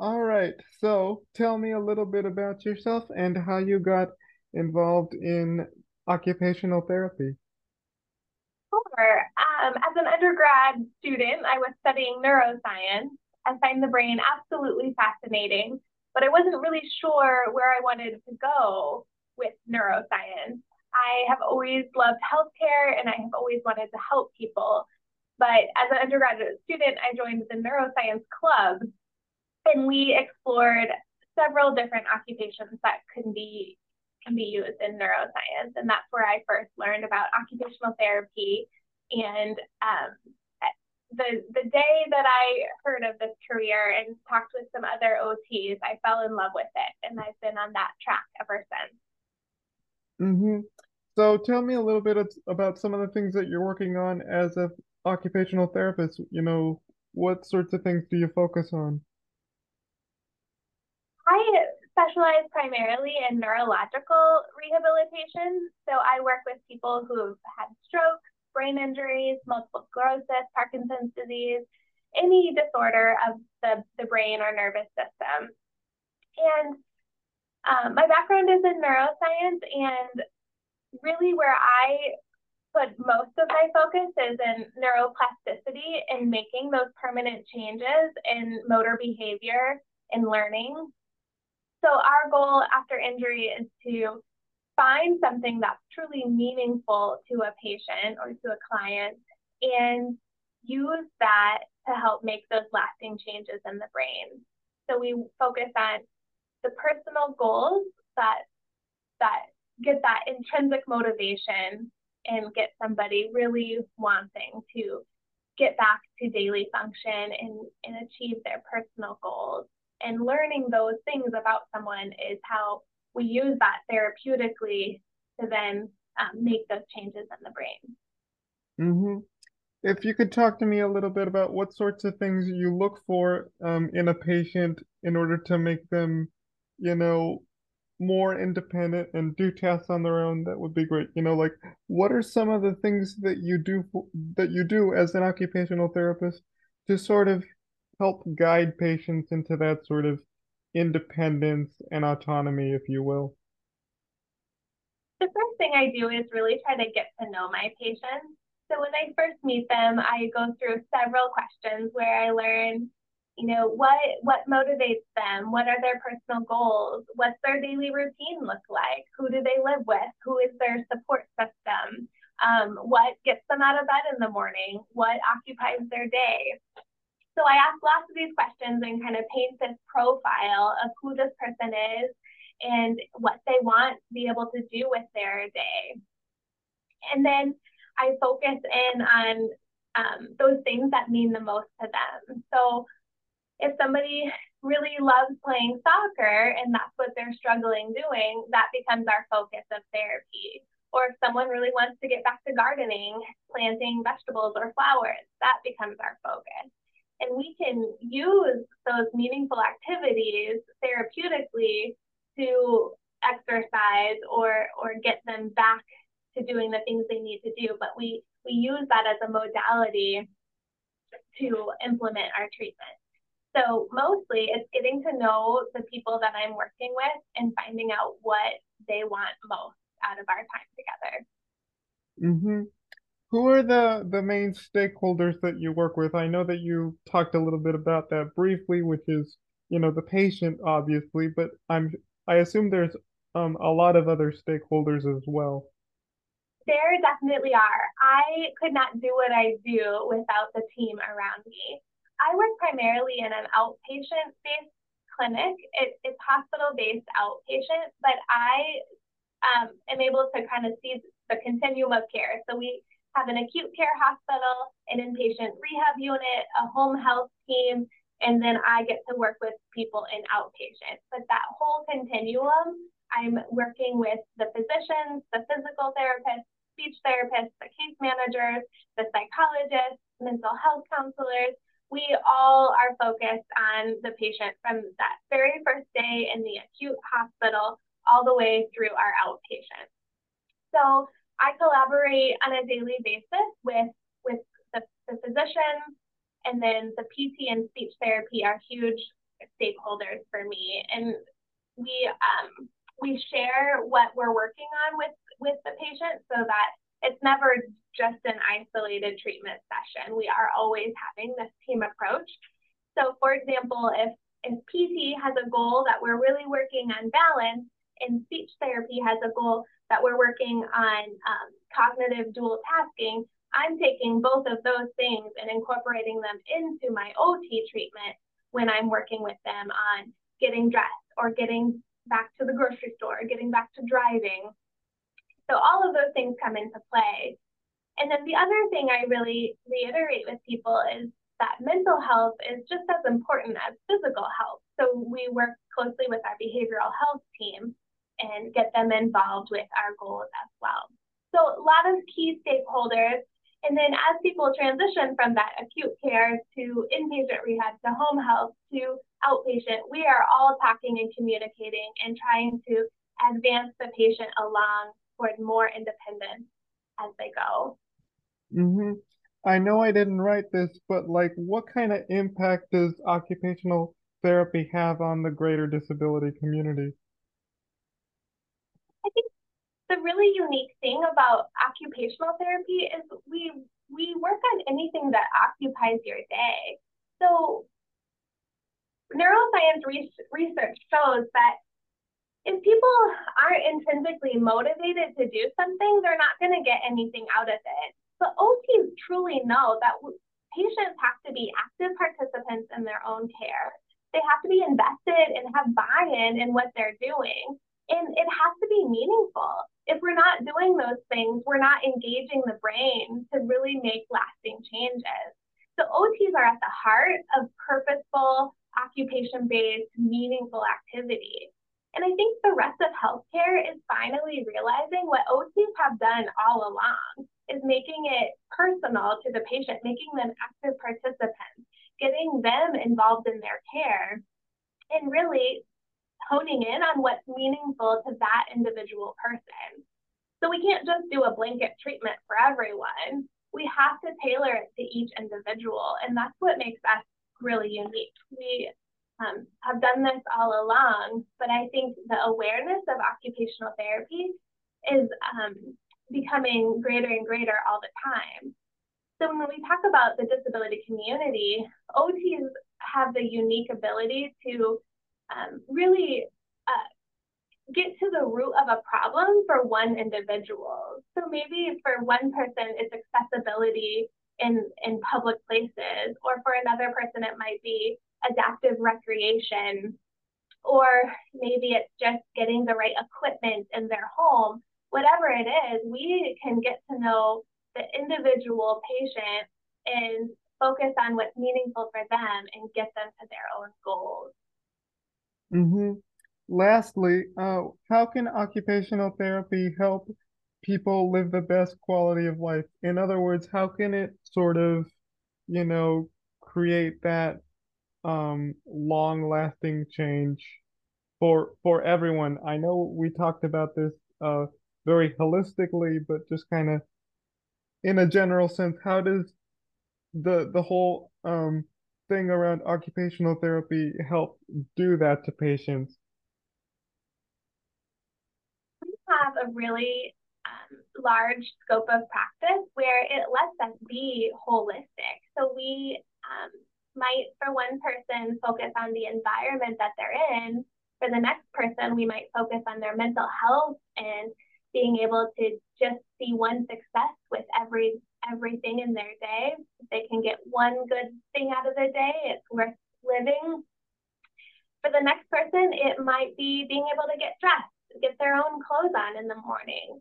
All right. So tell me a little bit about yourself and how you got involved in occupational therapy. Sure. Um, as an undergrad student, I was studying neuroscience. I find the brain absolutely fascinating, but I wasn't really sure where I wanted to go with neuroscience. I have always loved healthcare and I have always wanted to help people. But as an undergraduate student, I joined the neuroscience club and we explored several different occupations that can be can be used in neuroscience. And that's where I first learned about occupational therapy. And um, the the day that I heard of this career and talked with some other OTs, I fell in love with it, and I've been on that track ever since. Mm-hmm. So tell me a little bit about some of the things that you're working on as a occupational therapist. You know, what sorts of things do you focus on? I specialize primarily in neurological rehabilitation. So I work with people who've had strokes, brain injuries, multiple sclerosis, Parkinson's disease, any disorder of the, the brain or nervous system. And um, my background is in neuroscience, and really where I put most of my focus is in neuroplasticity and making those permanent changes in motor behavior and learning. So our goal after injury is to find something that's truly meaningful to a patient or to a client and use that to help make those lasting changes in the brain. So we focus on the personal goals that that get that intrinsic motivation and get somebody really wanting to get back to daily function and, and achieve their personal goals. And learning those things about someone is how we use that therapeutically to then um, make those changes in the brain. Mm-hmm. If you could talk to me a little bit about what sorts of things you look for um, in a patient in order to make them, you know, more independent and do tasks on their own, that would be great. You know, like what are some of the things that you do that you do as an occupational therapist to sort of help guide patients into that sort of independence and autonomy, if you will? The first thing I do is really try to get to know my patients. So when I first meet them, I go through several questions where I learn you know what what motivates them? What are their personal goals? What's their daily routine look like? Who do they live with? Who is their support system? Um, what gets them out of bed in the morning? What occupies their day so i ask lots of these questions and kind of paint this profile of who this person is and what they want to be able to do with their day and then i focus in on um, those things that mean the most to them so if somebody really loves playing soccer and that's what they're struggling doing, that becomes our focus of therapy. Or if someone really wants to get back to gardening, planting vegetables or flowers, that becomes our focus. And we can use those meaningful activities therapeutically to exercise or or get them back to doing the things they need to do. But we we use that as a modality to implement our treatment. So mostly it's getting to know the people that I'm working with and finding out what they want most out of our time together. Mm-hmm. Who are the the main stakeholders that you work with? I know that you talked a little bit about that briefly, which is you know the patient obviously, but I'm I assume there's um a lot of other stakeholders as well. There definitely are. I could not do what I do without the team around me. I work primarily in an outpatient based clinic. It, it's hospital based outpatient, but I um, am able to kind of see the continuum of care. So we have an acute care hospital, an inpatient rehab unit, a home health team, and then I get to work with people in outpatient. But that whole continuum, I'm working with the physicians, the physical therapists, speech therapists, the case managers, the psychologists, mental health counselors, we all are focused on the patient from that very first day in the acute hospital all the way through our outpatient. So I collaborate on a daily basis with, with the, the physicians, and then the PT and speech therapy are huge stakeholders for me, and we um, we share what we're working on with with the patient so that it's never just an isolated treatment session. We are always having this team approach. So, for example, if if PT has a goal that we're really working on balance, and speech therapy has a goal that we're working on um, cognitive dual tasking, I'm taking both of those things and incorporating them into my OT treatment when I'm working with them on getting dressed or getting back to the grocery store, getting back to driving. So all of those things come into play. And then the other thing I really reiterate with people is that mental health is just as important as physical health. So we work closely with our behavioral health and get them involved with our goals as well. So a lot of key stakeholders. And then as people transition from that acute care to inpatient rehab to home health to outpatient, we are all talking and communicating and trying to advance the patient along toward more independence as they go. Mm-hmm. I know I didn't write this, but like, what kind of impact does occupational therapy have on the greater disability community? The really unique thing about occupational therapy is we we work on anything that occupies your day. So neuroscience re- research shows that if people aren't intrinsically motivated to do something, they're not going to get anything out of it. But OTs truly know that patients have to be active participants in their own care. They have to be invested and have buy in in what they're doing. And it has to be meaningful. If we're not doing those things, we're not engaging the brain to really make lasting changes. So OTs are at the heart of purposeful, occupation based, meaningful activity. And I think the rest of healthcare is finally realizing what OTs have done all along is making it personal to the patient, making them active participants, getting them involved in their care, and really honing in on what's meaningful to that individual person. So we can't just do a blanket treatment for everyone. We have to tailor it to each individual, and that's what makes us really unique. We um, have done this all along, but I think the awareness of occupational therapy is um, becoming greater and greater all the time. So when we talk about the disability community, OTs have the unique ability to um, really uh, get to the root of a problem for one individual. So maybe for one person, it's accessibility in, in public places, or for another person, it might be adaptive recreation, or maybe it's just getting the right equipment in their home whatever it is, we can get to know the individual patient and focus on what's meaningful for them and get them to their own goals. Mm-hmm. Lastly, uh, how can occupational therapy help people live the best quality of life? In other words, how can it sort of, you know, create that um, long-lasting change for for everyone? I know we talked about this uh, very holistically, but just kind of in a general sense, how does the the whole um thing around occupational therapy help do that to patients? We have a really um, large scope of practice where it lets us be holistic. So we um, might, for one person, focus on the environment that they're in. For the next person, we might focus on their mental health and being able to just see one success with every everything in their day. If they can get one good thing out of the day, it's worth living. For the next person, it might be being able to get dressed, get their own clothes on in the morning.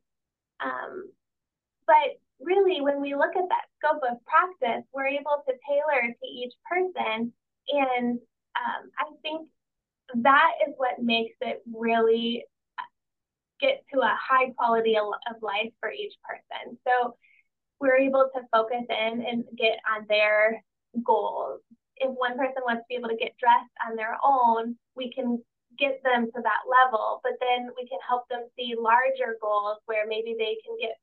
Um, but really, when we look at that scope of practice, we're able to tailor to each person. And um, I think that is what makes it really get to a high quality of life for each person. So we're able to focus in and get on their goals. If one person wants to be able to get dressed on their own, we can get them to that level, but then we can help them see larger goals where maybe they can get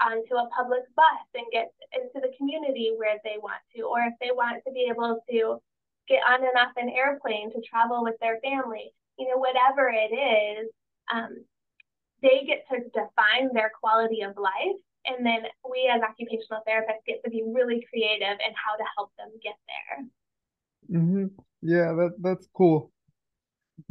onto a public bus and get into the community where they want to, or if they want to be able to get on and off an airplane to travel with their family, you know, whatever it is, um, they get to define their quality of life. And then we as occupational therapists get to be really creative in how to help them get there. Mm-hmm. Yeah, that that's cool.